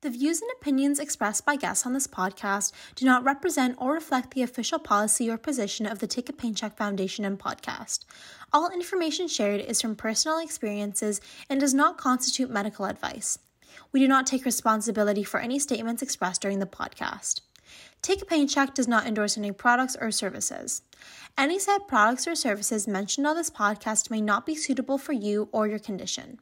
The views and opinions expressed by guests on this podcast do not represent or reflect the official policy or position of the Take a Pain Check Foundation and podcast. All information shared is from personal experiences and does not constitute medical advice. We do not take responsibility for any statements expressed during the podcast. Take a Pain Check does not endorse any products or services. Any said products or services mentioned on this podcast may not be suitable for you or your condition.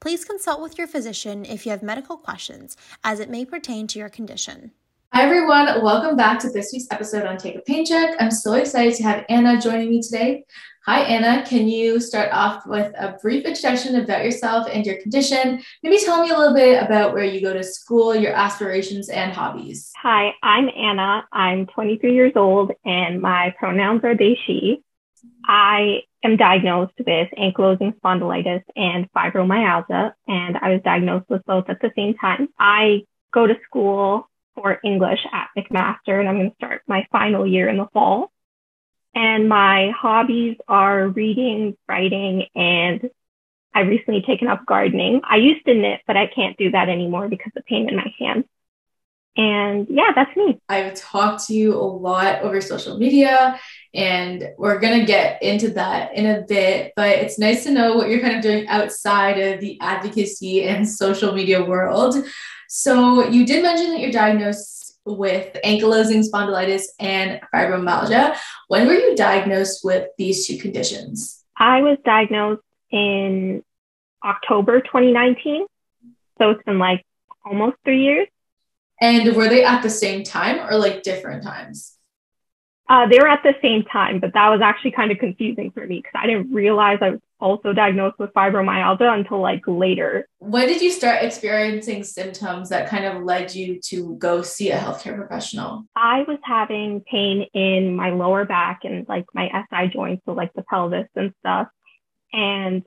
Please consult with your physician if you have medical questions, as it may pertain to your condition. Hi, everyone. Welcome back to this week's episode on Take a Pain Check. I'm so excited to have Anna joining me today. Hi, Anna. Can you start off with a brief introduction about yourself and your condition? Maybe tell me a little bit about where you go to school, your aspirations, and hobbies. Hi, I'm Anna. I'm 23 years old and my pronouns are they, she. I am diagnosed with ankylosing spondylitis and fibromyalgia, and I was diagnosed with both at the same time. I go to school for English at McMaster, and I'm going to start my final year in the fall. And my hobbies are reading, writing, and I've recently taken up gardening. I used to knit, but I can't do that anymore because of pain in my hands. And yeah, that's me. I've talked to you a lot over social media, and we're going to get into that in a bit. But it's nice to know what you're kind of doing outside of the advocacy and social media world. So, you did mention that you're diagnosed with ankylosing spondylitis and fibromyalgia. When were you diagnosed with these two conditions? I was diagnosed in October 2019. So it's been like almost three years. And were they at the same time or like different times? Uh, they were at the same time, but that was actually kind of confusing for me because I didn't realize I was also diagnosed with fibromyalgia until like later. When did you start experiencing symptoms that kind of led you to go see a healthcare professional? I was having pain in my lower back and like my SI joints, so like the pelvis and stuff. And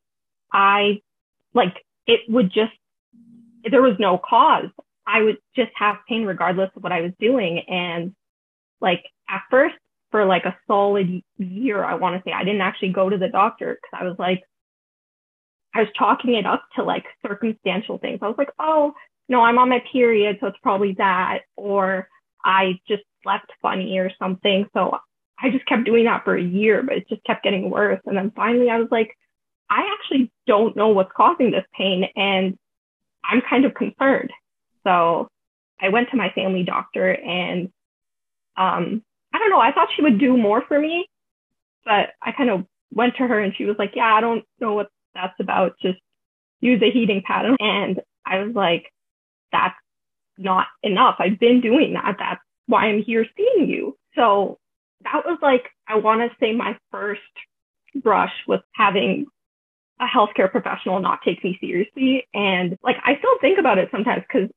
I like it would just, there was no cause. I would just have pain regardless of what I was doing. And like at first, for like a solid year, I want to say I didn't actually go to the doctor because I was like, I was chalking it up to like circumstantial things. I was like, oh, no, I'm on my period, so it's probably that. Or I just slept funny or something. So I just kept doing that for a year, but it just kept getting worse. And then finally I was like, I actually don't know what's causing this pain. And I'm kind of concerned. So I went to my family doctor and um, I don't know, I thought she would do more for me, but I kind of went to her and she was like, Yeah, I don't know what that's about. Just use a heating pad. And I was like, That's not enough. I've been doing that. That's why I'm here seeing you. So that was like, I want to say my first brush with having a healthcare professional not take me seriously. And like, I still think about it sometimes because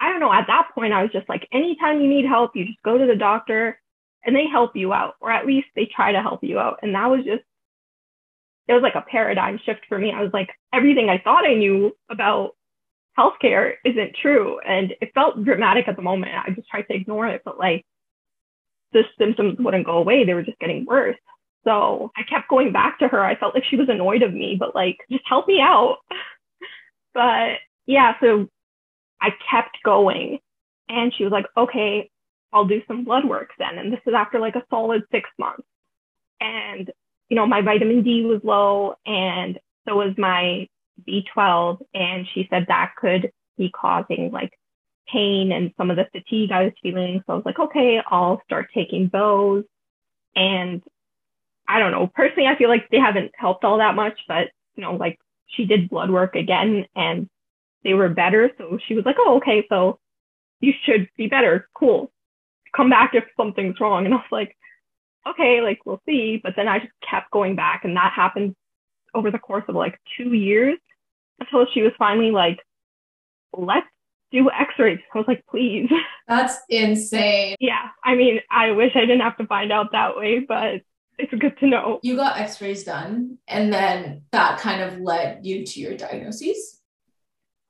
I don't know, at that point, I was just like, anytime you need help, you just go to the doctor and they help you out, or at least they try to help you out. And that was just, it was like a paradigm shift for me. I was like, everything I thought I knew about healthcare isn't true. And it felt dramatic at the moment. I just tried to ignore it, but like the symptoms wouldn't go away. They were just getting worse. So I kept going back to her. I felt like she was annoyed of me, but like, just help me out. but yeah, so I kept going. And she was like, okay, I'll do some blood work then. And this is after like a solid six months. And, you know, my vitamin D was low and so was my B12. And she said that could be causing like pain and some of the fatigue I was feeling. So I was like, okay, I'll start taking those. And I don't know, personally, I feel like they haven't helped all that much, but, you know, like she did blood work again and they were better. So she was like, oh, okay, so you should be better. Cool. Come back if something's wrong. And I was like, okay, like we'll see. But then I just kept going back and that happened over the course of like two years until she was finally like, let's do x-rays. I was like, please. That's insane. Yeah. I mean, I wish I didn't have to find out that way, but it's good to know. You got x-rays done and then that kind of led you to your diagnoses?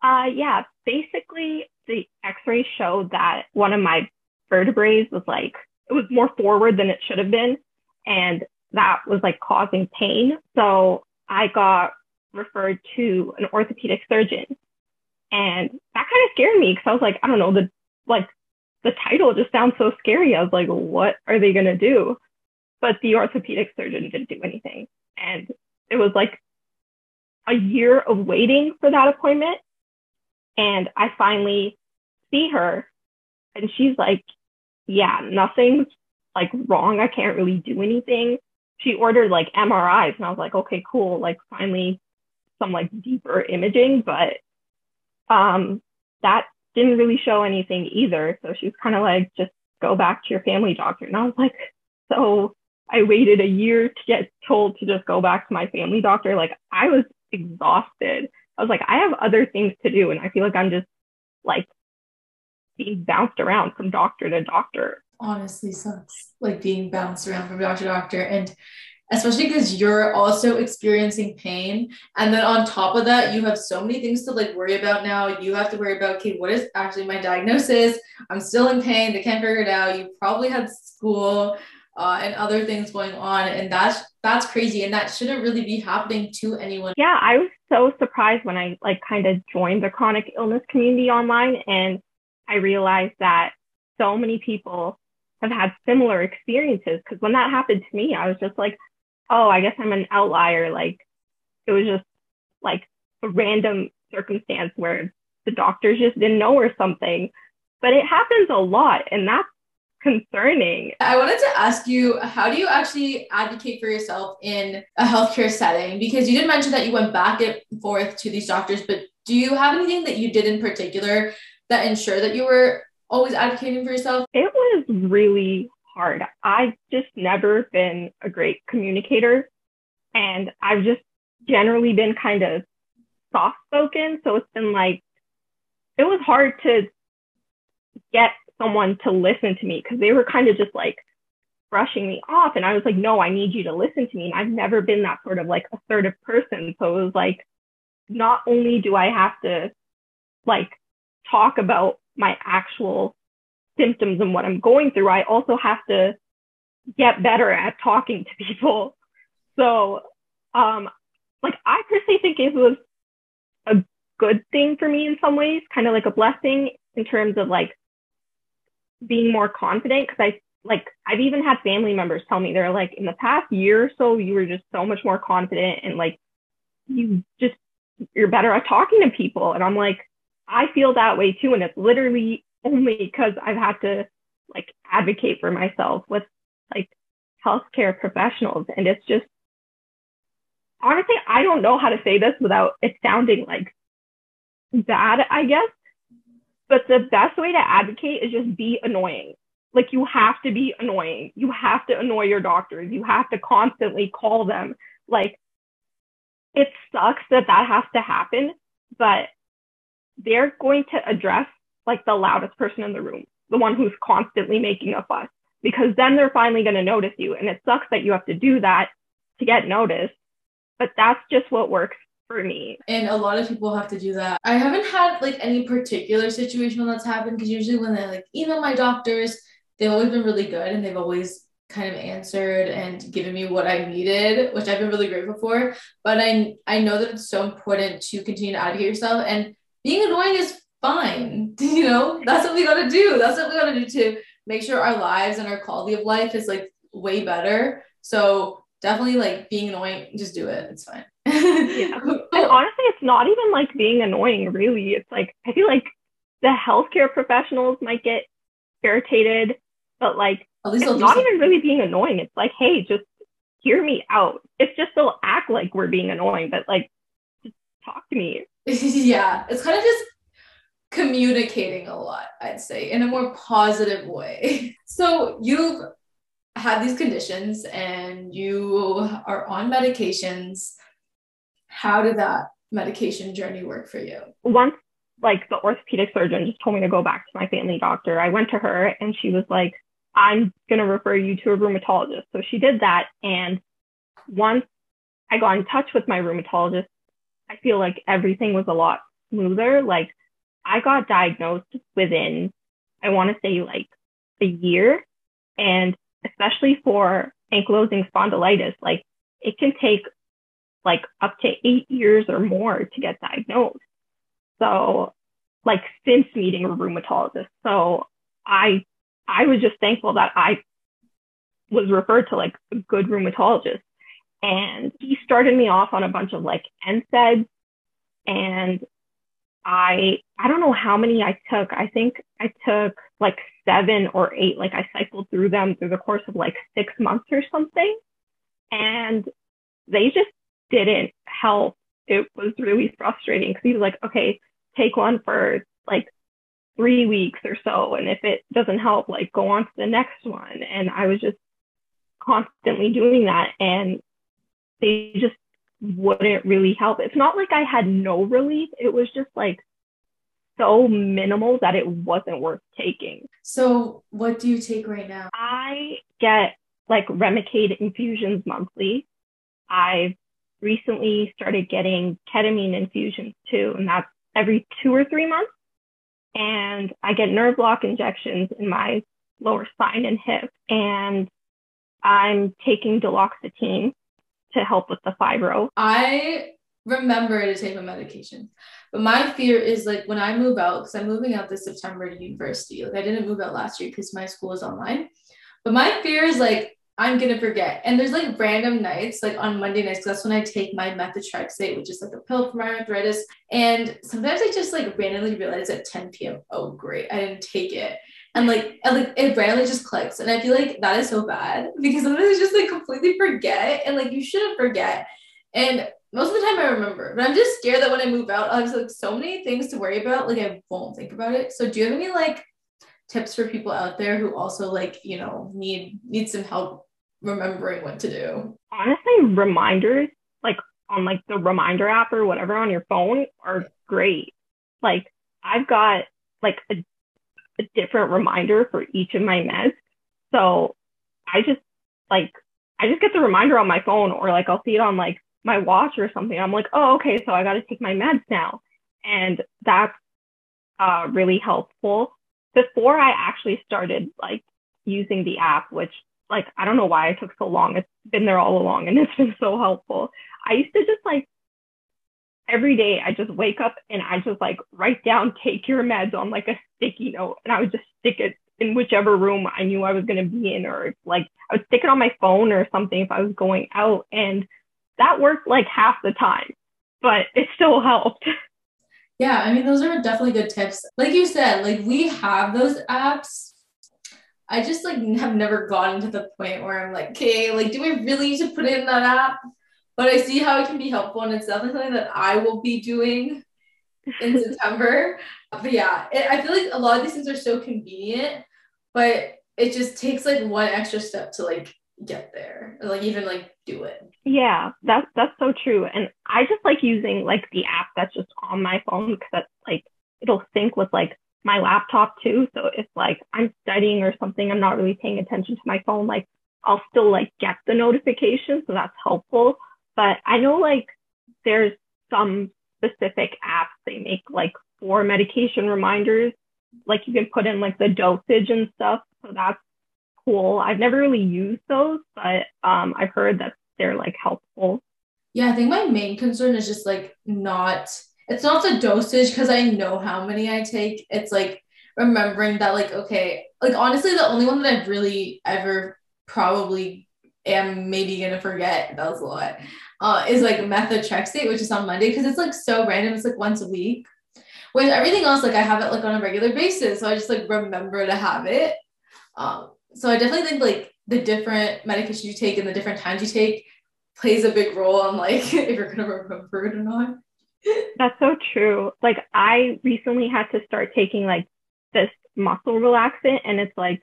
Uh, yeah, basically the x-ray showed that one of my vertebrae was like, it was more forward than it should have been. And that was like causing pain. So I got referred to an orthopedic surgeon. And that kind of scared me because I was like, I don't know, the like the title just sounds so scary. I was like, what are they gonna do? But the orthopedic surgeon didn't do anything. And it was like a year of waiting for that appointment. And I finally see her and she's like, yeah, nothing's like wrong. I can't really do anything. She ordered like MRIs and I was like, okay, cool. Like finally some like deeper imaging, but um, that didn't really show anything either. So she was kind of like, just go back to your family doctor. And I was like, so I waited a year to get told to just go back to my family doctor. Like I was exhausted. I was like, I have other things to do. And I feel like I'm just like being bounced around from doctor to doctor. Honestly sucks. Like being bounced around from doctor to doctor. And especially because you're also experiencing pain. And then on top of that, you have so many things to like worry about now. You have to worry about, okay, what is actually my diagnosis? I'm still in pain. They can't figure it out. You probably had school uh, and other things going on. And that's that's crazy. And that shouldn't really be happening to anyone. Yeah, I was so surprised when I like kind of joined the chronic illness community online and I realized that so many people have had similar experiences. Because when that happened to me, I was just like, oh, I guess I'm an outlier. Like it was just like a random circumstance where the doctors just didn't know or something. But it happens a lot, and that's concerning. I wanted to ask you, how do you actually advocate for yourself in a healthcare setting? Because you did mention that you went back and forth to these doctors, but do you have anything that you did in particular that ensured that you were always advocating for yourself? It was really hard. I've just never been a great communicator and I've just generally been kind of soft spoken. So it's been like, it was hard to get someone to listen to me because they were kind of just like brushing me off. And I was like, no, I need you to listen to me. And I've never been that sort of like assertive person. So it was like, not only do I have to like talk about my actual symptoms and what I'm going through, I also have to get better at talking to people. So, um, like I personally think it was a good thing for me in some ways, kind of like a blessing in terms of like being more confident. Cause I like, I've even had family members tell me they're like, in the past year or so, you were just so much more confident and like, you just, you're better at talking to people. And I'm like, I feel that way too. And it's literally only because I've had to like advocate for myself with like healthcare professionals. And it's just, honestly, I don't know how to say this without it sounding like bad, I guess. But the best way to advocate is just be annoying. Like you have to be annoying. You have to annoy your doctors. You have to constantly call them. Like it sucks that that has to happen, but they're going to address like the loudest person in the room, the one who's constantly making a fuss, because then they're finally going to notice you. And it sucks that you have to do that to get noticed, but that's just what works for me. And a lot of people have to do that. I haven't had like any particular situation that's happened because usually when I like email my doctors, they've always been really good and they've always kind of answered and given me what I needed, which I've been really grateful for. But I I know that it's so important to continue to advocate yourself and being annoying is fine. You know, that's what we got to do. That's what we got to do to make sure our lives and our quality of life is like way better. So definitely like being annoying, just do it. It's fine. Yeah. And honestly, it's not even like being annoying, really. It's like, I feel like the healthcare professionals might get irritated, but like, it's not even really being annoying. It's like, hey, just hear me out. It's just they'll act like we're being annoying, but like, just talk to me. yeah. It's kind of just communicating a lot, I'd say, in a more positive way. So you've had these conditions and you are on medications. How did that medication journey work for you? Once like the orthopedic surgeon just told me to go back to my family doctor, I went to her and she was like, I'm going to refer you to a rheumatologist. So she did that. And once I got in touch with my rheumatologist, I feel like everything was a lot smoother. Like I got diagnosed within, I want to say like a year. And especially for ankylosing spondylitis, like it can take like up to eight years or more to get diagnosed. So like since meeting a rheumatologist. So I I was just thankful that I was referred to like a good rheumatologist. And he started me off on a bunch of like NSAIDs and I I don't know how many I took. I think I took like seven or eight. Like I cycled through them through the course of like six months or something. And they just didn't help. It was really frustrating because he was like, okay, take one for like three weeks or so. And if it doesn't help, like go on to the next one. And I was just constantly doing that. And they just wouldn't really help. It's not like I had no relief. It was just like so minimal that it wasn't worth taking. So, what do you take right now? I get like Remicade infusions monthly. I've recently started getting ketamine infusions too, and that's every two or three months. And I get nerve block injections in my lower spine and hip. And I'm taking duloxetine to help with the fibro. I remember to take my medication. But my fear is like when I move out, because I'm moving out this September to university. Like I didn't move out last year because my school is online. But my fear is like I'm gonna forget. And there's like random nights, like on Monday nights, that's when I take my methotrexate, which is like a pill for my arthritis. And sometimes I just like randomly realize at 10 p.m. Oh great, I didn't take it and like and like it randomly just clicks and i feel like that is so bad because sometimes I just like completely forget and like you shouldn't forget and most of the time i remember but i'm just scared that when i move out I'll have like so many things to worry about like i won't think about it so do you have any like tips for people out there who also like you know need need some help remembering what to do honestly reminders like on like the reminder app or whatever on your phone are great like i've got like a a different reminder for each of my meds. So I just like, I just get the reminder on my phone or like I'll see it on like my watch or something. I'm like, oh, okay, so I got to take my meds now. And that's uh, really helpful. Before I actually started like using the app, which like, I don't know why it took so long. It's been there all along and it's been so helpful. I used to just like every day I just wake up and I just like write down take your meds on like a sticky note and I would just stick it in whichever room I knew I was going to be in or like I would stick it on my phone or something if I was going out and that worked like half the time but it still helped. Yeah, I mean those are definitely good tips. Like you said, like we have those apps I just like have never gotten to the point where I'm like, okay, like, do I really need to put it in that app? but I see how it can be helpful, and it's definitely something that I will be doing in September. But yeah, it, I feel like a lot of these things are so convenient, but it just takes like one extra step to like get there, or like even like do it. Yeah, that's that's so true. And I just like using like the app that's just on my phone because that's like it'll sync with like my laptop too. So if like I'm studying or something, I'm not really paying attention to my phone, like I'll still like get the notification. So that's helpful. But I know like there's some specific apps they make like for medication reminders. Like you can put in like the dosage and stuff. So that's cool. I've never really used those, but um, I've heard that they're like helpful. Yeah, I think my main concern is just like not, it's not the dosage because I know how many I take. It's like remembering that, like, okay, like honestly, the only one that I've really ever probably am maybe gonna forget that was a lot uh is like methotrexate which is on monday because it's like so random it's like once a week. With everything else like i have it like on a regular basis so i just like remember to have it. Um so i definitely think like the different medications you take and the different times you take plays a big role on like if you're gonna remember it or not that's so true like i recently had to start taking like this muscle relaxant and it's like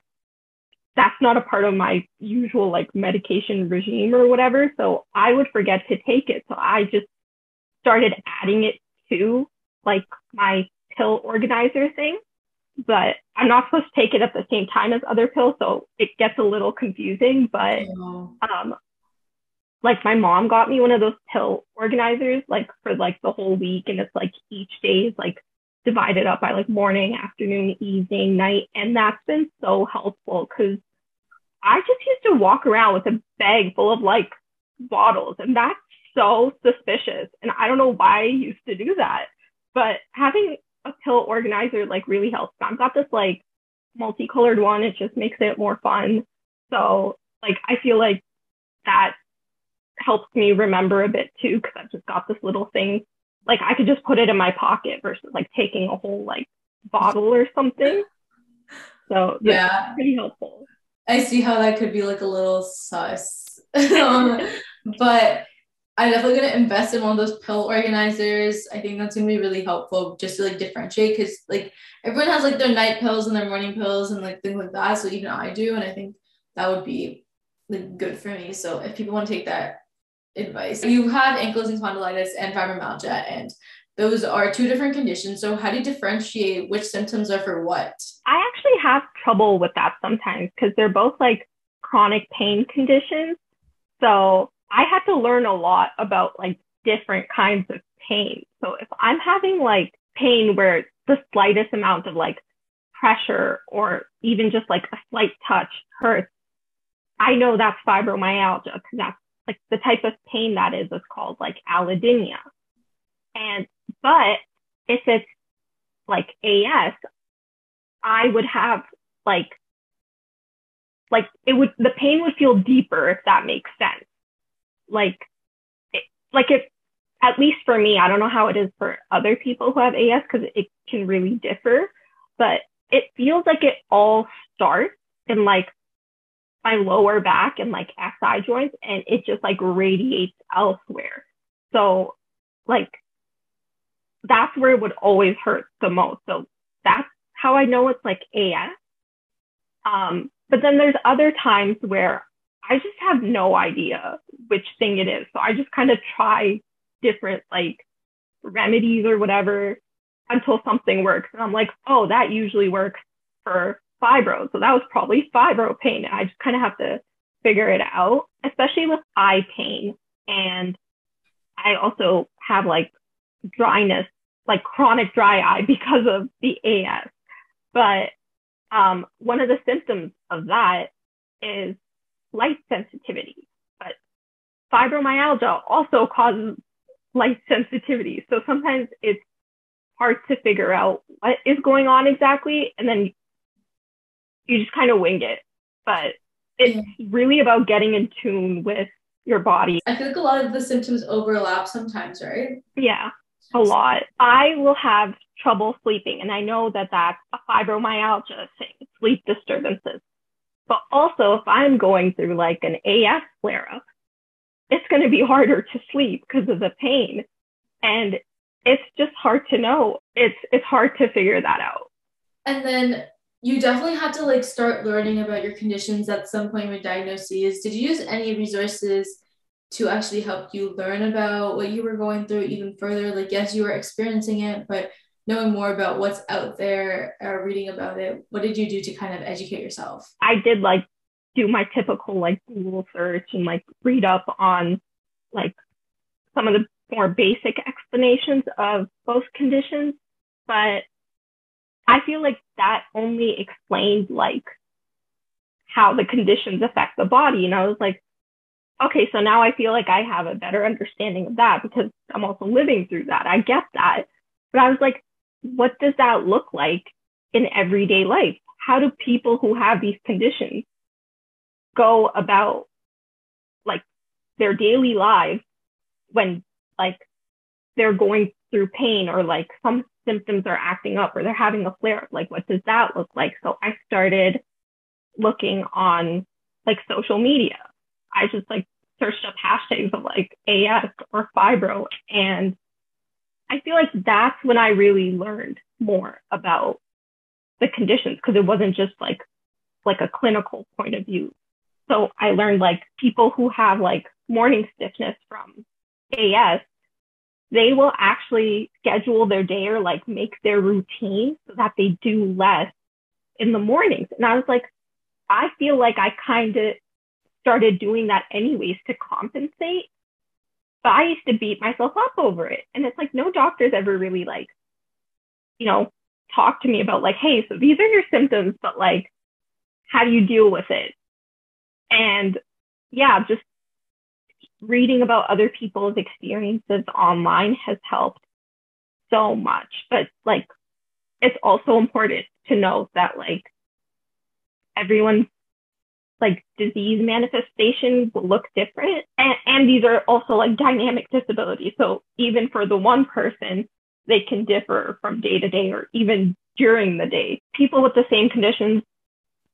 that's not a part of my usual like medication regime or whatever. So I would forget to take it. So I just started adding it to like my pill organizer thing. But I'm not supposed to take it at the same time as other pills, so it gets a little confusing. But um, like my mom got me one of those pill organizers like for like the whole week, and it's like each day is like divided up by like morning, afternoon, evening, night, and that's been so helpful because I just used to walk around with a bag full of like bottles, and that's so suspicious. And I don't know why I used to do that, but having a pill organizer like really helps. I've got this like multicolored one. It just makes it more fun. So like I feel like that helps me remember a bit too because I've just got this little thing. Like I could just put it in my pocket versus like taking a whole like bottle or something. So Yeah. pretty helpful. I see how that could be like a little sus. um, but I'm definitely gonna invest in one of those pill organizers. I think that's gonna be really helpful just to like differentiate because like everyone has like their night pills and their morning pills and like things like that. So even I do, and I think that would be like good for me. So if people want to take that advice, you have ankylosing spondylitis and fibromyalgia, and those are two different conditions. So how do you differentiate which symptoms are for what? I actually have trouble with that sometimes because they're both like chronic pain conditions. So I had to learn a lot about like different kinds of pain. So if I'm having like pain where the slightest amount of like pressure or even just like a slight touch hurts, I know that's fibromyalgia because that's like the type of pain that is is called like allodynia. And but if it's like AS, I would have like like it would the pain would feel deeper if that makes sense. Like it, like if at least for me, I don't know how it is for other people who have AS because it can really differ, but it feels like it all starts in like my lower back and like SI joints and it just like radiates elsewhere. So like that's where it would always hurt the most. So that's how I know it's like AS. Um, but then there's other times where I just have no idea which thing it is. So I just kind of try different like remedies or whatever until something works. And I'm like, oh, that usually works for fibro. So that was probably fibro pain. I just kind of have to figure it out, especially with eye pain. And I also have like dryness, like chronic dry eye because of the AS. But um, one of the symptoms of that is light sensitivity. But fibromyalgia also causes light sensitivity. So sometimes it's hard to figure out what is going on exactly. And then you just kind of wing it. But it's really about getting in tune with your body. I feel like a lot of the symptoms overlap sometimes, right? Yeah, a lot. I will have trouble sleeping, and I know that that's a fibromyalgia thing, sleep disturbances. But also, if I'm going through like an AS flare up, it's going to be harder to sleep because of the pain. And it's just hard to know. It's it's hard to figure that out. And then you definitely had to like start learning about your conditions at some point with diagnoses. Did you use any resources to actually help you learn about what you were going through even further? Like, yes, you were experiencing it, but knowing more about what's out there or reading about it, what did you do to kind of educate yourself? I did like do my typical like Google search and like read up on like some of the more basic explanations of both conditions, but I feel like that only explained like how the conditions affect the body. And I was like, okay, so now I feel like I have a better understanding of that because I'm also living through that. I get that. But I was like, what does that look like in everyday life? How do people who have these conditions go about like their daily lives when like they're going through pain or like some symptoms are acting up or they're having a flare up? Like, what does that look like? So I started looking on like social media. I just like searched up hashtags of like AS or fibro and I feel like that's when I really learned more about the conditions because it wasn't just like like a clinical point of view. So I learned like people who have like morning stiffness from AS, they will actually schedule their day or like make their routine so that they do less in the mornings. And I was like, I feel like I kind of started doing that anyways to compensate. But I used to beat myself up over it. And it's like no doctors ever really like, you know, talk to me about like, hey, so these are your symptoms, but like, how do you deal with it? And yeah, just reading about other people's experiences online has helped so much. But like, it's also important to know that like everyone's like disease manifestation will look different. And, and these are also like dynamic disabilities. So even for the one person, they can differ from day to day or even during the day. People with the same conditions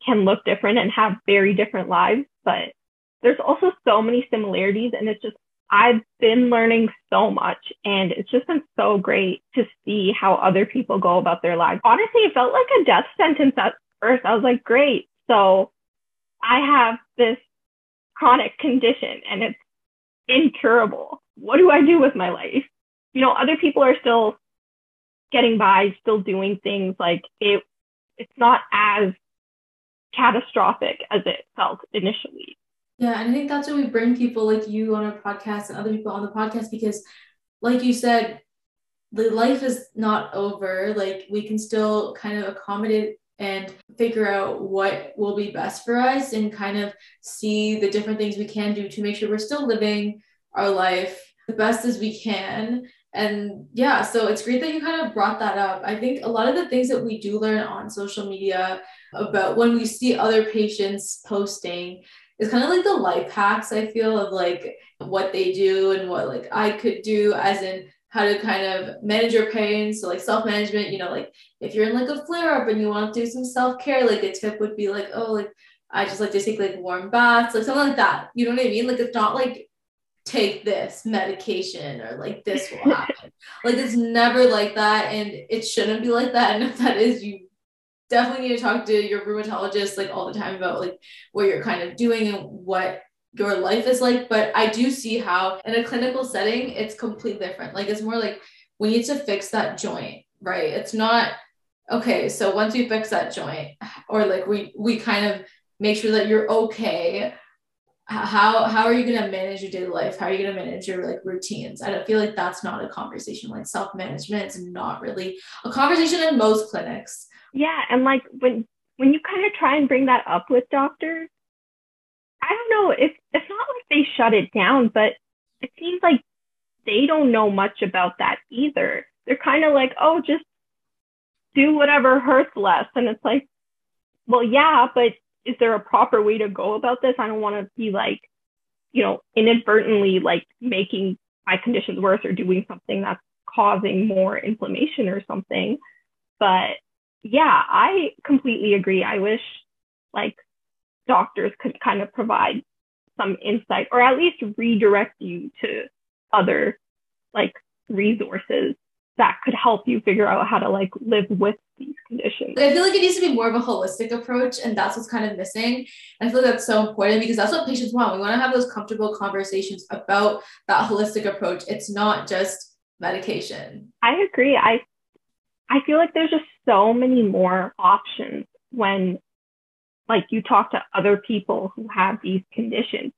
can look different and have very different lives, but there's also so many similarities and it's just I've been learning so much and it's just been so great to see how other people go about their lives. Honestly, it felt like a death sentence at first. I was like, great. So I have this chronic condition and it's incurable. What do I do with my life? You know, other people are still getting by, still doing things like it it's not as catastrophic as it felt initially. Yeah, and I think that's why we bring people like you on our podcast and other people on the podcast because, like you said, the life is not over. Like we can still kind of accommodate and figure out what will be best for us and kind of see the different things we can do to make sure we're still living our life the best as we can. And yeah, so it's great that you kind of brought that up. I think a lot of the things that we do learn on social media about when we see other patients posting is kind of like the life hacks I feel of like what they do and what like I could do as in how to kind of manage your pain. So like self-management, you know, like if you're in like a flare-up and you want to do some self-care, like a tip would be like, oh, like I just like to take like warm baths, like something like that. You know what I mean? Like it's not like take this medication or like this will happen. like it's never like that and it shouldn't be like that. And if that is, you definitely need to talk to your rheumatologist like all the time about like what you're kind of doing and what your life is like. But I do see how in a clinical setting, it's completely different. Like it's more like we need to fix that joint, right? It's not okay. So once we fix that joint, or like we we kind of make sure that you're okay. How how are you gonna manage your daily life? How are you gonna manage your like routines? I don't feel like that's not a conversation. Like self management is not really a conversation in most clinics. Yeah, and like when when you kind of try and bring that up with doctors, I don't know. It's it's not like they shut it down, but it seems like they don't know much about that either. They're kind of like, oh, just do whatever hurts less, and it's like, well, yeah, but is there a proper way to go about this? I don't want to be like, you know, inadvertently like making my conditions worse or doing something that's causing more inflammation or something. But yeah, I completely agree. I wish like doctors could kind of provide some insight or at least redirect you to other like resources that could help you figure out how to like live with these conditions. I feel like it needs to be more of a holistic approach, and that's what's kind of missing. I feel like that's so important because that's what patients want. We want to have those comfortable conversations about that holistic approach. It's not just medication. I agree. I I feel like there's just so many more options when like you talk to other people who have these conditions.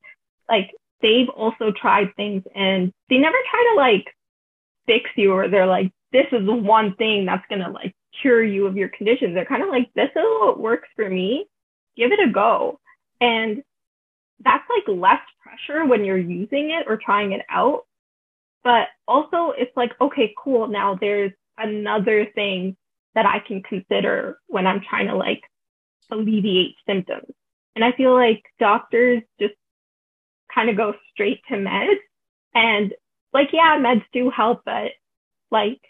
Like they've also tried things and they never try to like fix you or they're like, this is the one thing that's gonna like cure you of your condition. They're kind of like, this is what works for me. Give it a go. And that's like less pressure when you're using it or trying it out. But also it's like, okay, cool. Now there's another thing that I can consider when I'm trying to like alleviate symptoms. And I feel like doctors just kind of go straight to meds. And like, yeah, meds do help, but like,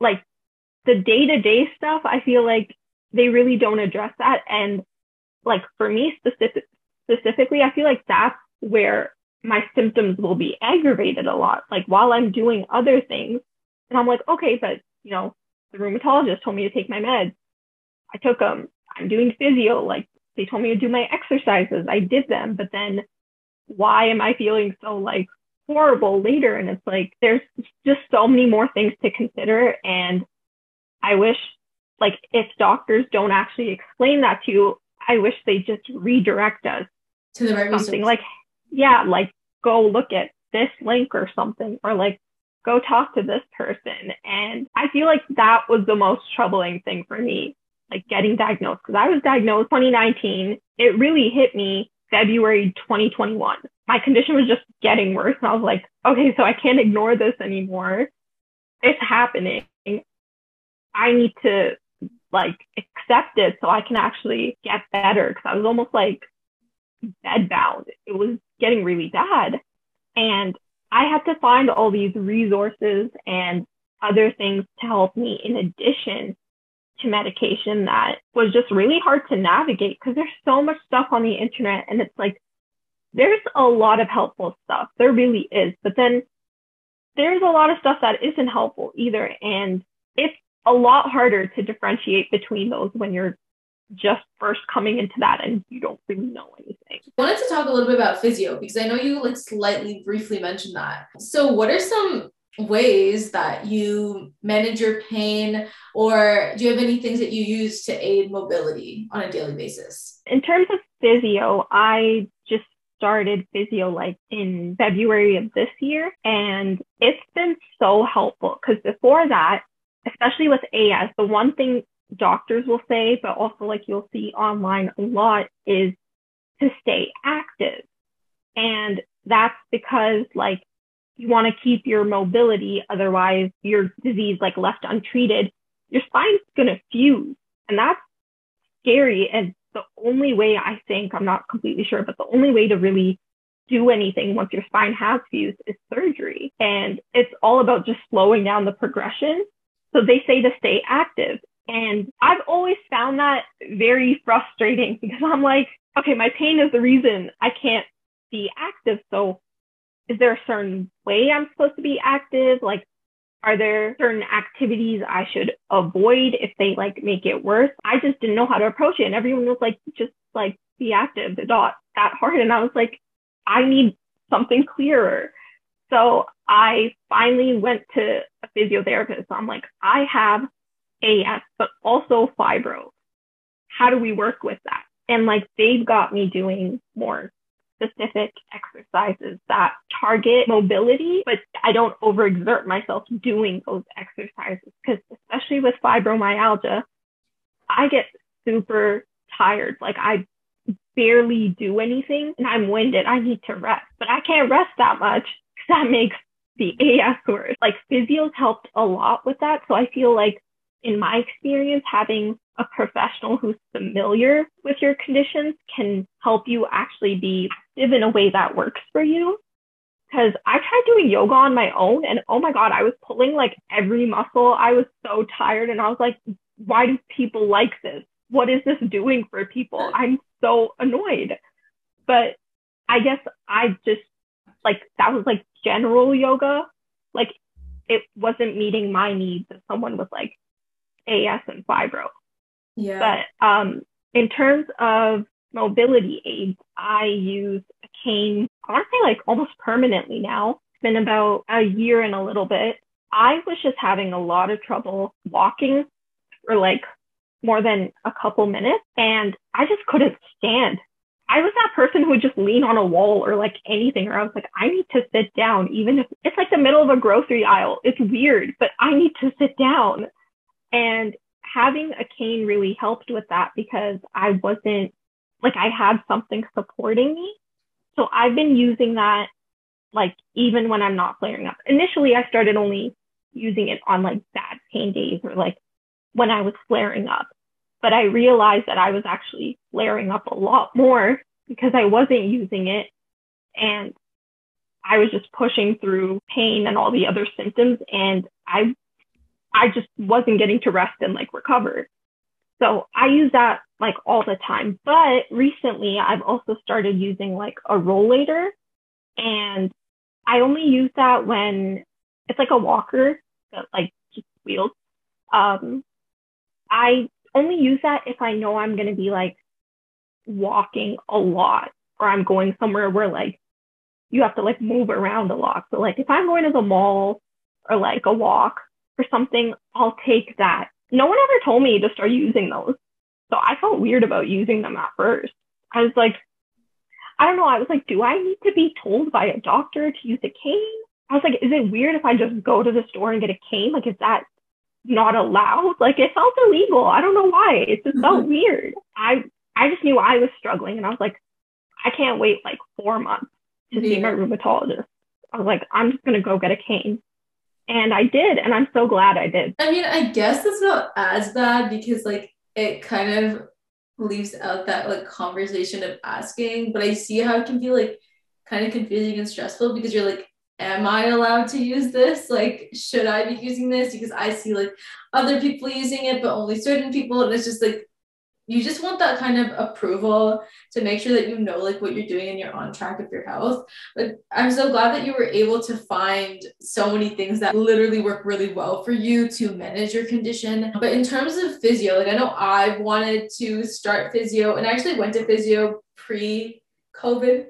like the day to day stuff, I feel like they really don't address that. And like for me specific, specifically, I feel like that's where my symptoms will be aggravated a lot. Like while I'm doing other things, and I'm like, okay, but you know, the rheumatologist told me to take my meds. I took them. I'm doing physio. Like they told me to do my exercises. I did them, but then why am I feeling so like horrible later? And it's like, there's just so many more things to consider. And I wish like if doctors don't actually explain that to you, I wish they just redirect us to the right something resource. like, yeah, like go look at this link or something, or like go talk to this person. And I feel like that was the most troubling thing for me like getting diagnosed because I was diagnosed 2019. It really hit me February 2021. My condition was just getting worse. And I was like, okay, so I can't ignore this anymore. It's happening. I need to like accept it so I can actually get better. Cause I was almost like bedbound. It was getting really bad. And I had to find all these resources and other things to help me in addition to medication that was just really hard to navigate because there's so much stuff on the internet and it's like there's a lot of helpful stuff. There really is. But then there's a lot of stuff that isn't helpful either. And it's a lot harder to differentiate between those when you're just first coming into that and you don't really know anything. I wanted to talk a little bit about physio because I know you like slightly briefly mentioned that. So what are some ways that you manage your pain or do you have any things that you use to aid mobility on a daily basis in terms of physio i just started physio like in february of this year and it's been so helpful because before that especially with as the one thing doctors will say but also like you'll see online a lot is to stay active and that's because like you want to keep your mobility. Otherwise, your disease, like left untreated, your spine's going to fuse. And that's scary. And the only way I think, I'm not completely sure, but the only way to really do anything once your spine has fused is surgery. And it's all about just slowing down the progression. So they say to stay active. And I've always found that very frustrating because I'm like, okay, my pain is the reason I can't be active. So is there a certain way I'm supposed to be active? Like, are there certain activities I should avoid if they like make it worse? I just didn't know how to approach it. And everyone was like, just like be active. It's not that hard. And I was like, I need something clearer. So I finally went to a physiotherapist. So I'm like, I have AS, but also fibro. How do we work with that? And like they've got me doing more specific exercises that target mobility, but I don't overexert myself doing those exercises because especially with fibromyalgia, I get super tired. Like I barely do anything and I'm winded. I need to rest, but I can't rest that much because that makes the AS worse. Like physio's helped a lot with that. So I feel like in my experience, having a professional who's familiar with your conditions can help you actually be active in a way that works for you. Because I tried doing yoga on my own and oh my God, I was pulling like every muscle. I was so tired and I was like, why do people like this? What is this doing for people? I'm so annoyed. But I guess I just like that was like general yoga. Like it wasn't meeting my needs as someone was like AS and fibro. Yeah. But um, in terms of mobility aids, I use a cane, I want to say like almost permanently now. It's been about a year and a little bit. I was just having a lot of trouble walking for like more than a couple minutes and I just couldn't stand. I was that person who would just lean on a wall or like anything, or I was like, I need to sit down, even if it's like the middle of a grocery aisle. It's weird, but I need to sit down. And having a cane really helped with that because I wasn't like I had something supporting me. So I've been using that like even when I'm not flaring up. Initially, I started only using it on like bad pain days or like when I was flaring up. But I realized that I was actually flaring up a lot more because I wasn't using it and I was just pushing through pain and all the other symptoms and I I just wasn't getting to rest and like recover. So I use that like all the time. But recently I've also started using like a rollator and I only use that when it's like a walker that like just wheels. Um, I only use that if I know I'm going to be like walking a lot or I'm going somewhere where like you have to like move around a lot. So like if I'm going to the mall or like a walk, for something, I'll take that. No one ever told me to start using those. So I felt weird about using them at first. I was like, I don't know. I was like, do I need to be told by a doctor to use a cane? I was like, is it weird if I just go to the store and get a cane? Like, is that not allowed. Like it felt illegal. I don't know why. It just felt Mhm. weird. I I just knew I was struggling and I was like, I can't wait like four months to see my rheumatologist. I was like, I'm just gonna go get a cane. And I did, and I'm so glad I did. I mean, I guess it's not as bad because like it kind of leaves out that like conversation of asking, but I see how it can be, like kind of confusing and stressful because you're like, am I allowed to use this? Like, should I be using this? Because I see like other people using it, but only certain people, and it's just like you just want that kind of approval to make sure that you know like what you're doing and you're on track with your health. But I'm so glad that you were able to find so many things that literally work really well for you to manage your condition. But in terms of physio, like I know I've wanted to start physio and I actually went to physio pre COVID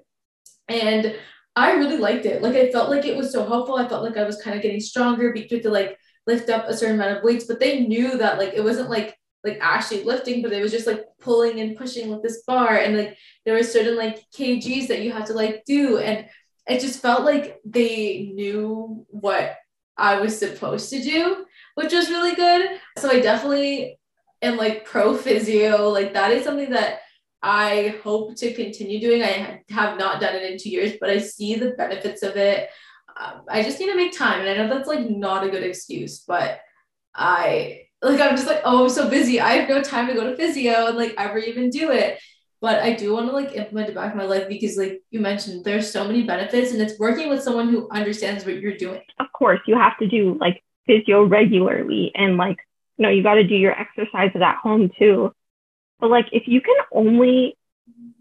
and I really liked it. Like I felt like it was so helpful. I felt like I was kind of getting stronger because to like lift up a certain amount of weights, but they knew that like it wasn't like like actually lifting, but it was just like pulling and pushing with this bar. And like there were certain like kgs that you had to like do. And it just felt like they knew what i was supposed to do which was really good. So i definitely am like pro physio. Like that is something that i hope to continue doing. I have not done it in two years but i see the benefits of it. Um, i just need to make time. And i know that's like not a good excuse but i like i'm just like oh i'm so busy i have no time to go to physio and like ever even do it but I do want to like implement it back in my life because like you mentioned there's so many benefits and it's working with someone who understands what you're doing. Of course, you have to do like physio regularly and like, you know, you got to do your exercises at home too. But like, if you can only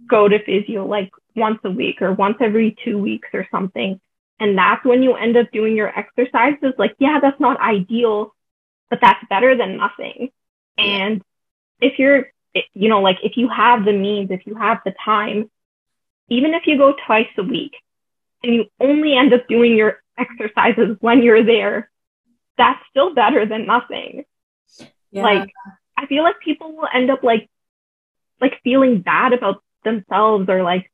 go to physio like once a week or once every two weeks or something, and that's when you end up doing your exercises, like, yeah, that's not ideal, but that's better than nothing. And if you're, you know, like if you have the means, if you have the time, even if you go twice a week and you only end up doing your exercises when you're there, that's still better than nothing. Like, I feel like people will end up like, like feeling bad about themselves or like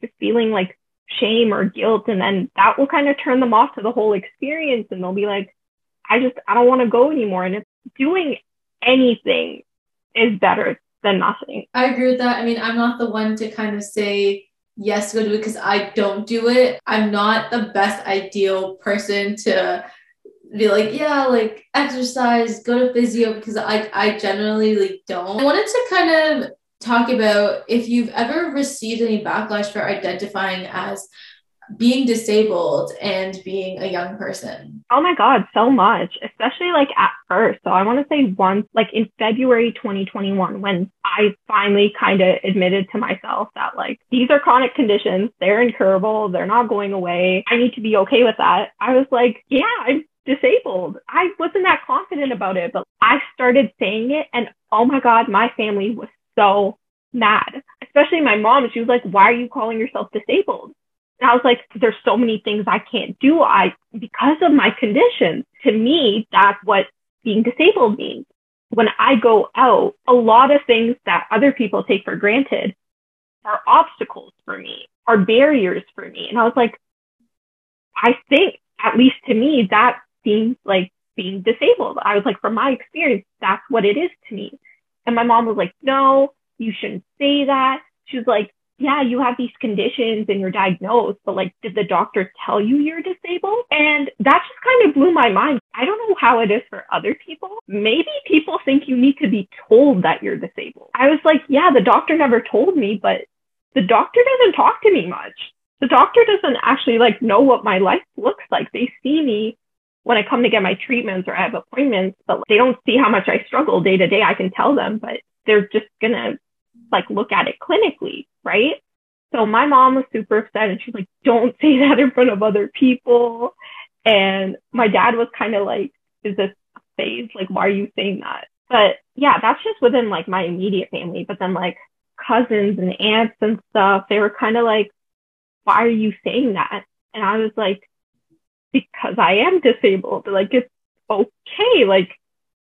just feeling like shame or guilt. And then that will kind of turn them off to the whole experience. And they'll be like, I just, I don't want to go anymore. And it's doing anything is better than nothing. I agree with that. I mean, I'm not the one to kind of say yes, go do it because I don't do it. I'm not the best ideal person to be like, yeah, like exercise, go to physio because I I generally like don't. I wanted to kind of talk about if you've ever received any backlash for identifying as being disabled and being a young person. Oh my God, so much, especially like at first. So I want to say once, like in February 2021, when I finally kind of admitted to myself that like these are chronic conditions, they're incurable, they're not going away. I need to be okay with that. I was like, yeah, I'm disabled. I wasn't that confident about it, but I started saying it and oh my God, my family was so mad, especially my mom. She was like, why are you calling yourself disabled? And I was like, there's so many things I can't do. I, because of my condition, to me, that's what being disabled means. When I go out, a lot of things that other people take for granted are obstacles for me, are barriers for me. And I was like, I think, at least to me, that seems like being disabled. I was like, from my experience, that's what it is to me. And my mom was like, no, you shouldn't say that. She was like, yeah, you have these conditions and you're diagnosed, but like, did the doctor tell you you're disabled? And that just kind of blew my mind. I don't know how it is for other people. Maybe people think you need to be told that you're disabled. I was like, yeah, the doctor never told me, but the doctor doesn't talk to me much. The doctor doesn't actually like know what my life looks like. They see me when I come to get my treatments or I have appointments, but they don't see how much I struggle day to day. I can tell them, but they're just gonna like look at it clinically, right? So my mom was super upset and she's like, don't say that in front of other people. And my dad was kind of like, is this a phase? Like, why are you saying that? But yeah, that's just within like my immediate family. But then like cousins and aunts and stuff, they were kind of like, why are you saying that? And I was like, because I am disabled. Like, it's okay. Like,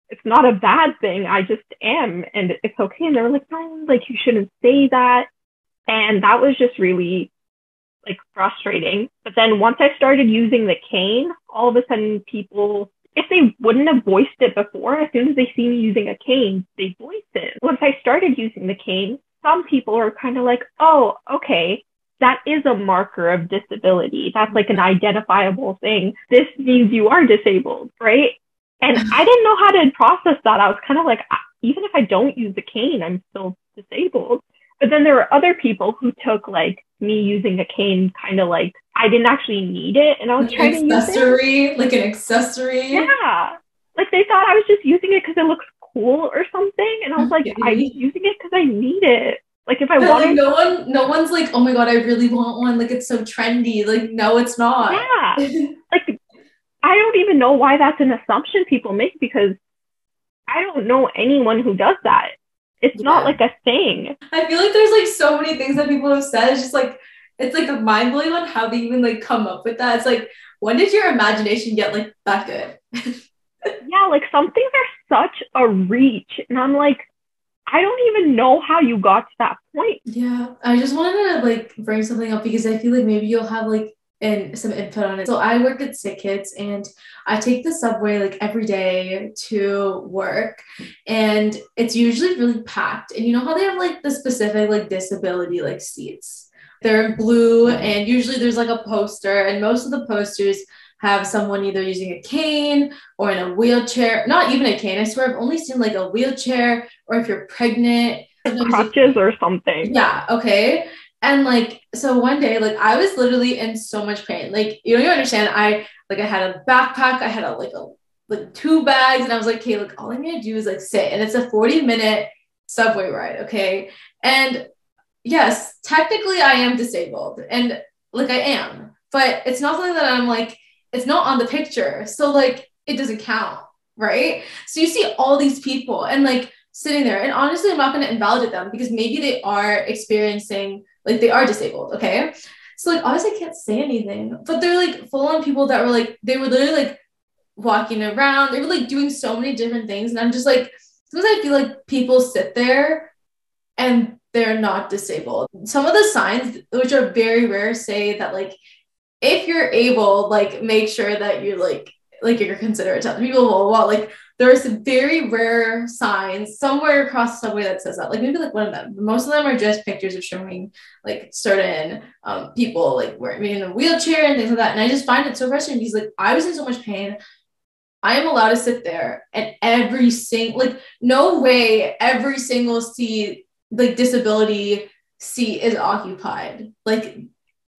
it's not a bad thing. I just am, and it's okay. And they were like, no, like you shouldn't say that. And that was just really like frustrating. But then once I started using the cane, all of a sudden people if they wouldn't have voiced it before, as soon as they see me using a cane, they voice it. Once I started using the cane, some people are kind of like, oh, okay, that is a marker of disability. That's like an identifiable thing. This means you are disabled, right? And I didn't know how to process that. I was kind of like, even if I don't use a cane, I'm still disabled. But then there were other people who took like me using a cane kind of like I didn't actually need it and I was An trying to use accessory, it. like an accessory. Yeah. Like they thought I was just using it because it looks cool or something. And I was like, Okay. I'm using it because I need it. Like if I But, like wanted no one, no one's like, oh my god, I really want one. Like it's so trendy. Like no, it's not. Yeah. I don't even know why that's an assumption people make because I don't know anyone who does that. It's not like a thing. I feel like there's like so many things that people have said. It's just like it's like a mind blowing on how they even like come up with that. It's like when did your imagination get like that good? yeah, like some things are such a reach. And I'm like, I don't even know how you got to that point. Yeah, I just wanted to like bring something up because I feel like maybe you'll have like and some input on it. So I work at Sick Kids and I take the subway like every day to work and it's usually really packed. And you know how they have like the specific like disability like seats. They're blue and usually there's like a poster and most of the posters have someone either using a cane or in a wheelchair. Not even a cane. I swear I've only seen like a wheelchair or if you're pregnant. Crutches or something. yeah, okay. And like, so one day, like I was literally in so much pain. Like, you don't even understand. I like I had a backpack, I had a like a like two bags, and I was like, okay, look, all I'm gonna do is like sit. And it's a 40 minute subway ride, okay? And yes, technically I am disabled, and like I am, but it's not something that I'm like, it's not on the picture. So like it doesn't count, right? So you see all these people and like sitting there, and honestly, I'm not gonna invalidate them because maybe they are experiencing like they are disabled, okay? So like obviously I can't say anything, but they're like full on people that were like they were literally like walking around, they were like doing so many different things, and I'm just like sometimes I feel like people sit there and they're not disabled. Some of the signs, which are very rare, say that like if you're able, like make sure that you're like like you're considerate to other people, blah, blah. like there's a very rare signs somewhere across the subway that says that. Like maybe like one of them. Most of them are just pictures of showing like certain um, people like wearing in a wheelchair and things like that. And I just find it so frustrating because like I was in so much pain. I am allowed to sit there and every single like no way every single seat like disability seat is occupied. Like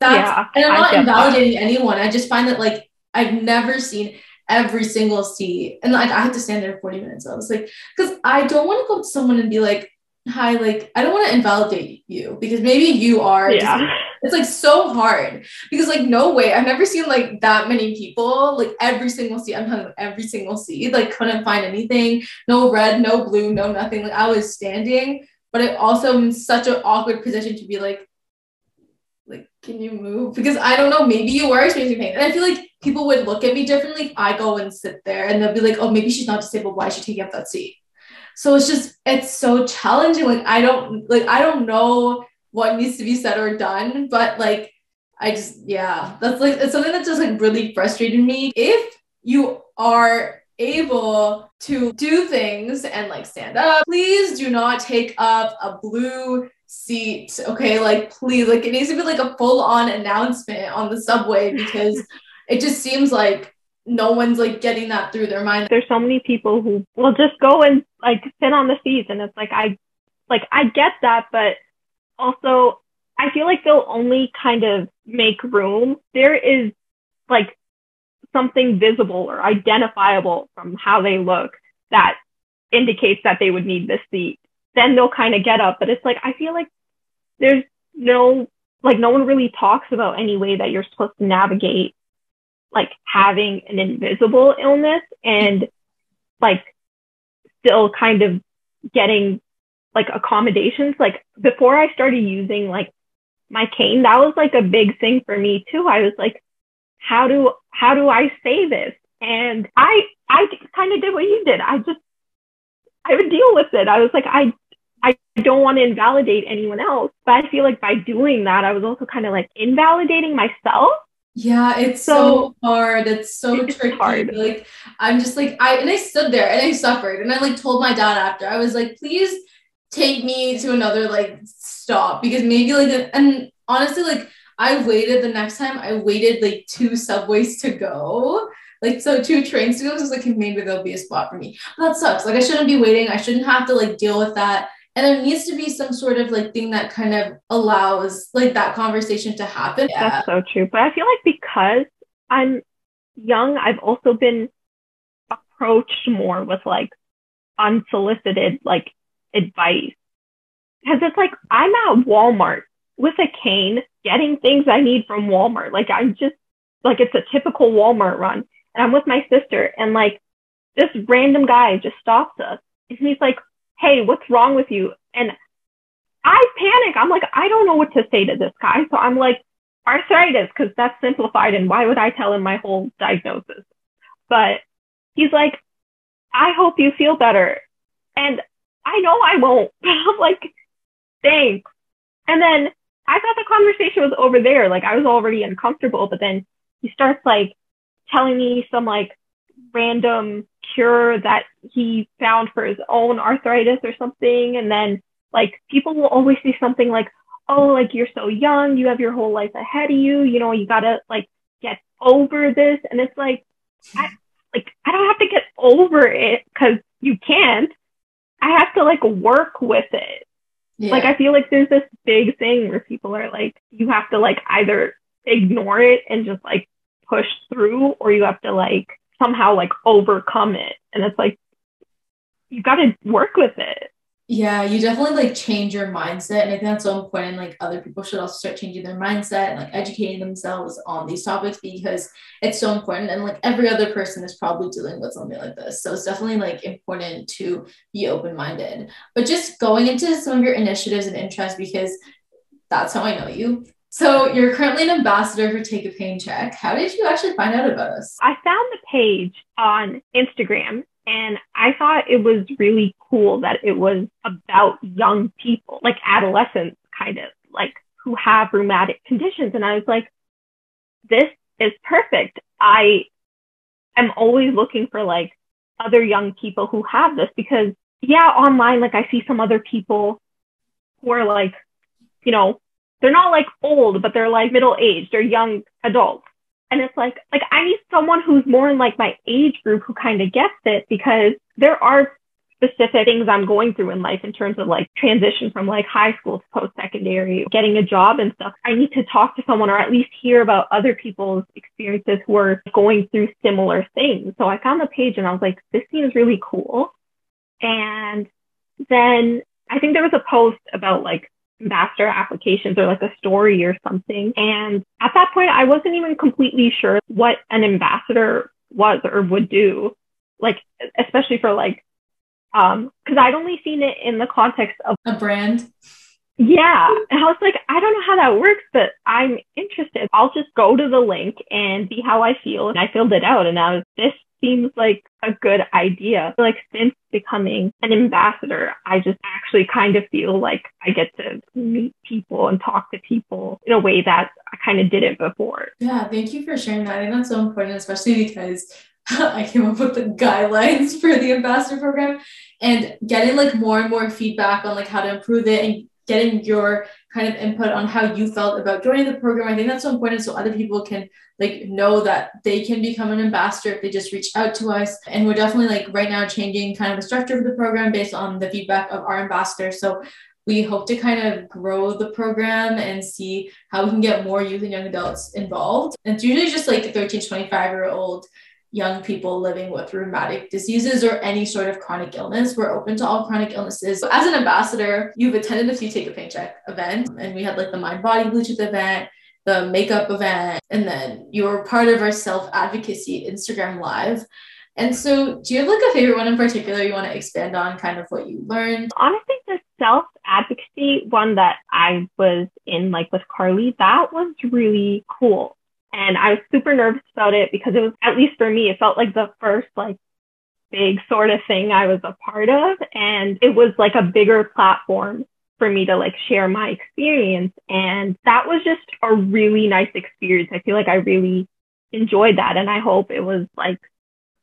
that's Yeah, and I'm not get that. invalidating anyone. I just find that like I've never seen every single seat. And like I had to stand there 40 minutes. I was like, because I don't want to go up to someone and be like, hi, like I don't want to invalidate you because maybe you are Yeah. it's like so hard because like no way I've never seen like that many people like every single seat I'm talking about every single seat like couldn't find anything no red no blue no nothing like I was standing but I also am in such an awkward position to be like can you move? Because I don't know maybe you are experiencing pain. And I feel like people would look at me differently if I go and sit there and they'll be like oh maybe she's not disabled. Why is she taking up that seat? So it's just it's so challenging. Like I don't like I don't know what needs to be said or done but like i just yeah. That's like it's something that's just like really frustrated me. If you are able to do things and like stand up please do not take up a blue seat okay like please like it needs to be like a full-on announcement on the subway because it just seems like no one's like getting that through their mind There's so many people who will just go and like sit on the seats and it's like I like I get that, but also I feel like they'll only kind of make room. There is like something visible or identifiable from how they look that indicates that they would need this seat. Then they'll kind of get up. But it's like I feel like there's no like no one really talks about any way that you're supposed to navigate like having an invisible illness and like still kind of getting like accommodations. Like before i started using like my cane that was like a big thing for me too. I was like how do how do i say this? And i i kind of did what you did. I just i would deal with it. I was like i i don't want to invalidate anyone else but i feel like by doing that i was also kind of like invalidating myself Yeah, it's so, So- hard. It's so It's tricky. hard. Like I'm just like I and I stood there and I suffered and I like told my dad after I was like, please take me to another like stop because maybe like and honestly like I waited the next time I waited like two subways to go. Like so two trains to go, so I was like maybe there'll be a spot for me. But that sucks. Like I shouldn't be waiting. I shouldn't have to like deal with that. And there needs to be some sort of like thing that kind of allows like that conversation to happen. Yeah. That's so true. But I feel like because I'm young, I've also been approached more with like unsolicited like advice. Because it's like I'm at Walmart with a cane getting things I need from Walmart. Like I'm just like it's a typical Walmart run. And I'm with my sister and like this random guy just stops us and he's like, Hey, what's wrong with you? And I panic. I'm like, I don't know what to say to this guy. So I'm like, arthritis, because that's simplified. And why would I tell him my whole diagnosis? But he's like, I hope you feel better. And I know I won't. But I'm like, thanks. And then I thought the conversation was over there. Like I was already uncomfortable, but then he starts like telling me some like random cure that he found for his own arthritis or something. And then like people will always say something like, oh, like you're so young, you have your whole life ahead of you, you know, you gotta like get over this. And it's like, I like I don't have to get over it because you can't. I have to like work with it. Yeah. Like I feel like there's this big thing where people are like, you have to like either ignore it and just like push through, or you have to like somehow like overcome it. And it's like you got to work with it. Yeah, you definitely like change your mindset. And I think that's so important. Like other people should also start changing their mindset and like educating themselves on these topics because it's so important. And like every other person is probably dealing with something like this. So it's definitely like important to be open-minded. But just going into some of your initiatives and interests because that's how I know you. So you're currently an ambassador for Take a Pain Check. How did you actually find out about us? I found the page on Instagram and I thought it was really cool that it was about young people, like adolescents, kind of like who have rheumatic conditions. And I was like, this is perfect. I am always looking for like other young people who have this because, yeah, online, like I see some other people who are like, you know, they're not like old, but they're like middle aged or young adults. And it's like, like I need someone who's more in like my age group who kind of gets it because there are specific things I'm going through in life in terms of like transition from like high school to post secondary, getting a job and stuff. I need to talk to someone or at least hear about other people's experiences who are going through similar things. So I found the page and I was like, this seems really cool. And then I think there was a post about like ambassador applications or like a story or something. And at that point, I wasn't even completely sure what an ambassador was or would do, like, especially for like, um, cause I'd only seen it in the context of, A brand? yeah. And I was like, I don't know how that works, but I'm interested. I'll just go to the link and see how I feel. And I filled it out and I was, this seems like a good idea. Like since becoming an ambassador, I just actually kind of feel like I get to meet people and talk to people in a way that I kind of didn't before. Yeah, thank you for sharing that. I think that's so important, especially because I came up with the guidelines for the ambassador program and getting like more and more feedback on like how to improve it and getting your kind of input on how you felt about joining the program. I think that's so important so other people can like know that they can become an ambassador if they just reach out to us. And we're definitely like right now changing kind of the structure of the program based on the feedback of our ambassadors. So we hope to kind of grow the program and see how we can get more youth and young adults involved. And it's usually just like 13 to 25 year old young people living with rheumatic diseases or any sort of chronic illness. We're open to all chronic illnesses. So as an ambassador, you've attended a few Take a Pain Check events, and we had like the Mind Body Bluetooth event, the makeup event, and then you were part of our self advocacy Instagram live. And so, do you have like a favorite one in particular you want to expand on, kind of what you learned? Honestly, the self advocacy one that I was in, like with Carly, that was really cool. And I was super nervous about it because it was, at least for me, it felt like the first like big sort of thing I was a part of. And it was like a bigger platform for me to like share my experience. And that was just a really nice experience. I feel like I really enjoyed that. And I hope it was like,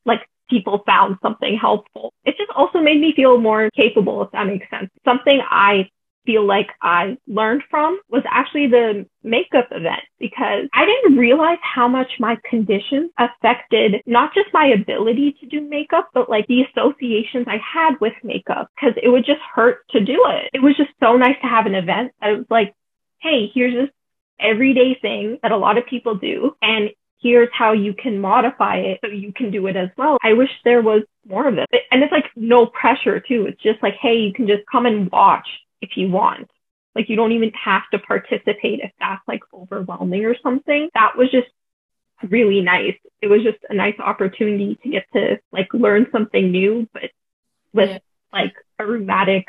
like people found something helpful. It just also made me feel more capable, if that makes sense. Something I feel like I learned from was actually the makeup event because I didn't realize how much my condition affected not just my ability to do makeup, but like the associations I had with makeup because it would just hurt to do it. It was just so nice to have an event that it was like, hey, here's this everyday thing that a lot of people do. And here's how you can modify it so you can do it as well. I wish there was more of it. And it's like no pressure too. It's just like, hey, you can just come and watch if you want. Like you don't even have to participate if that's like overwhelming or something. That was just really nice. It was just a nice opportunity to get to like learn something new, but with yeah. like a rheumatic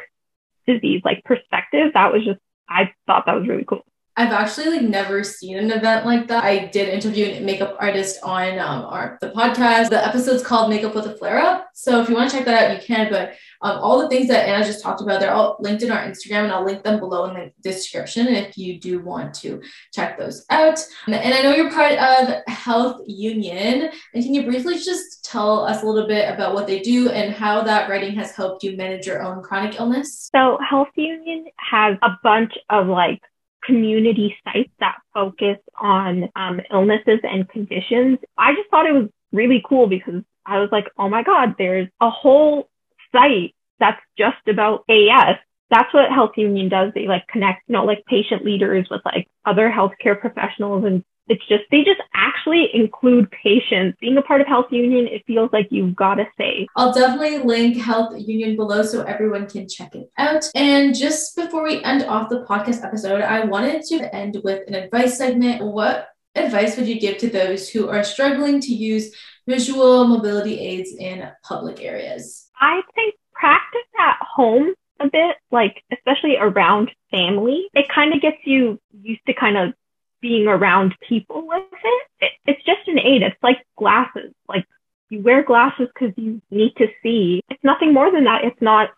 disease like perspective. That was just I thought that was really cool. I've actually like never seen an event like that. I did interview a makeup artist on um, our the podcast. The episode's called Makeup with a Flare Up. So if you want to check that out, you can. But um, all the things that Anna just talked about, they're all linked in our Instagram, and I'll link them below in the description if you do want to check those out. And I know you're part of Health Union, and can you briefly just tell us a little bit about what they do and how that writing has helped you manage your own chronic illness? So Health Union has a bunch of like community sites that focus on um, illnesses and conditions. I just thought it was really cool because I was like, oh my God, there's a whole site that's just about AS. That's what Health Union does. They like connect, you know, like patient leaders with like other healthcare professionals and it's just, they just actually include patients. Being a part of Health Union, it feels like you've got to say. I'll definitely link Health Union below so everyone can check it out. And just before we end off the podcast episode, I wanted to end with an advice segment. What advice would you give to those who are struggling to use visual mobility aids in public areas? I think practice at home a bit, like especially around family. It kind of gets you used to kind of being around people with it. it it's just an aid. It's like glasses. Like you wear glasses because you need to see. It's nothing more than that. It's not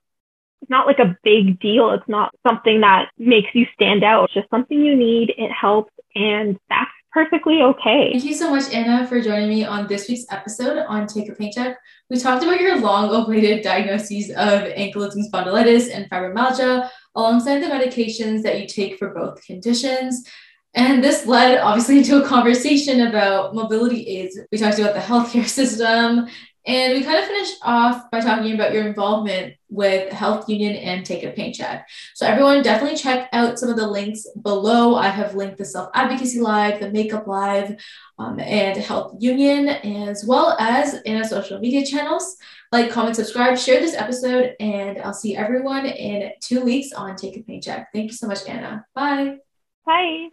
it's not like a big deal. It's not something that makes you stand out. It's just something you need. It helps and that's perfectly okay. Thank you so much, Anna, for joining me on this week's episode on Take a Pain Check. We talked about your long awaited diagnoses of ankylosing spondylitis and fibromyalgia alongside the medications that you take for both conditions. And this led obviously into a conversation about mobility aids. We talked about the healthcare system, and we kind of finished off by talking about your involvement with Health Union and Take a Pain Check. So, everyone, definitely check out some of the links below. I have linked the Self Advocacy Live, the Makeup Live, um, and Health Union, as well as in our social media channels. Like, comment, subscribe, share this episode, and I'll see everyone in two weeks on Take a Pain Check. Thank you so much, Anna. Bye. Bye.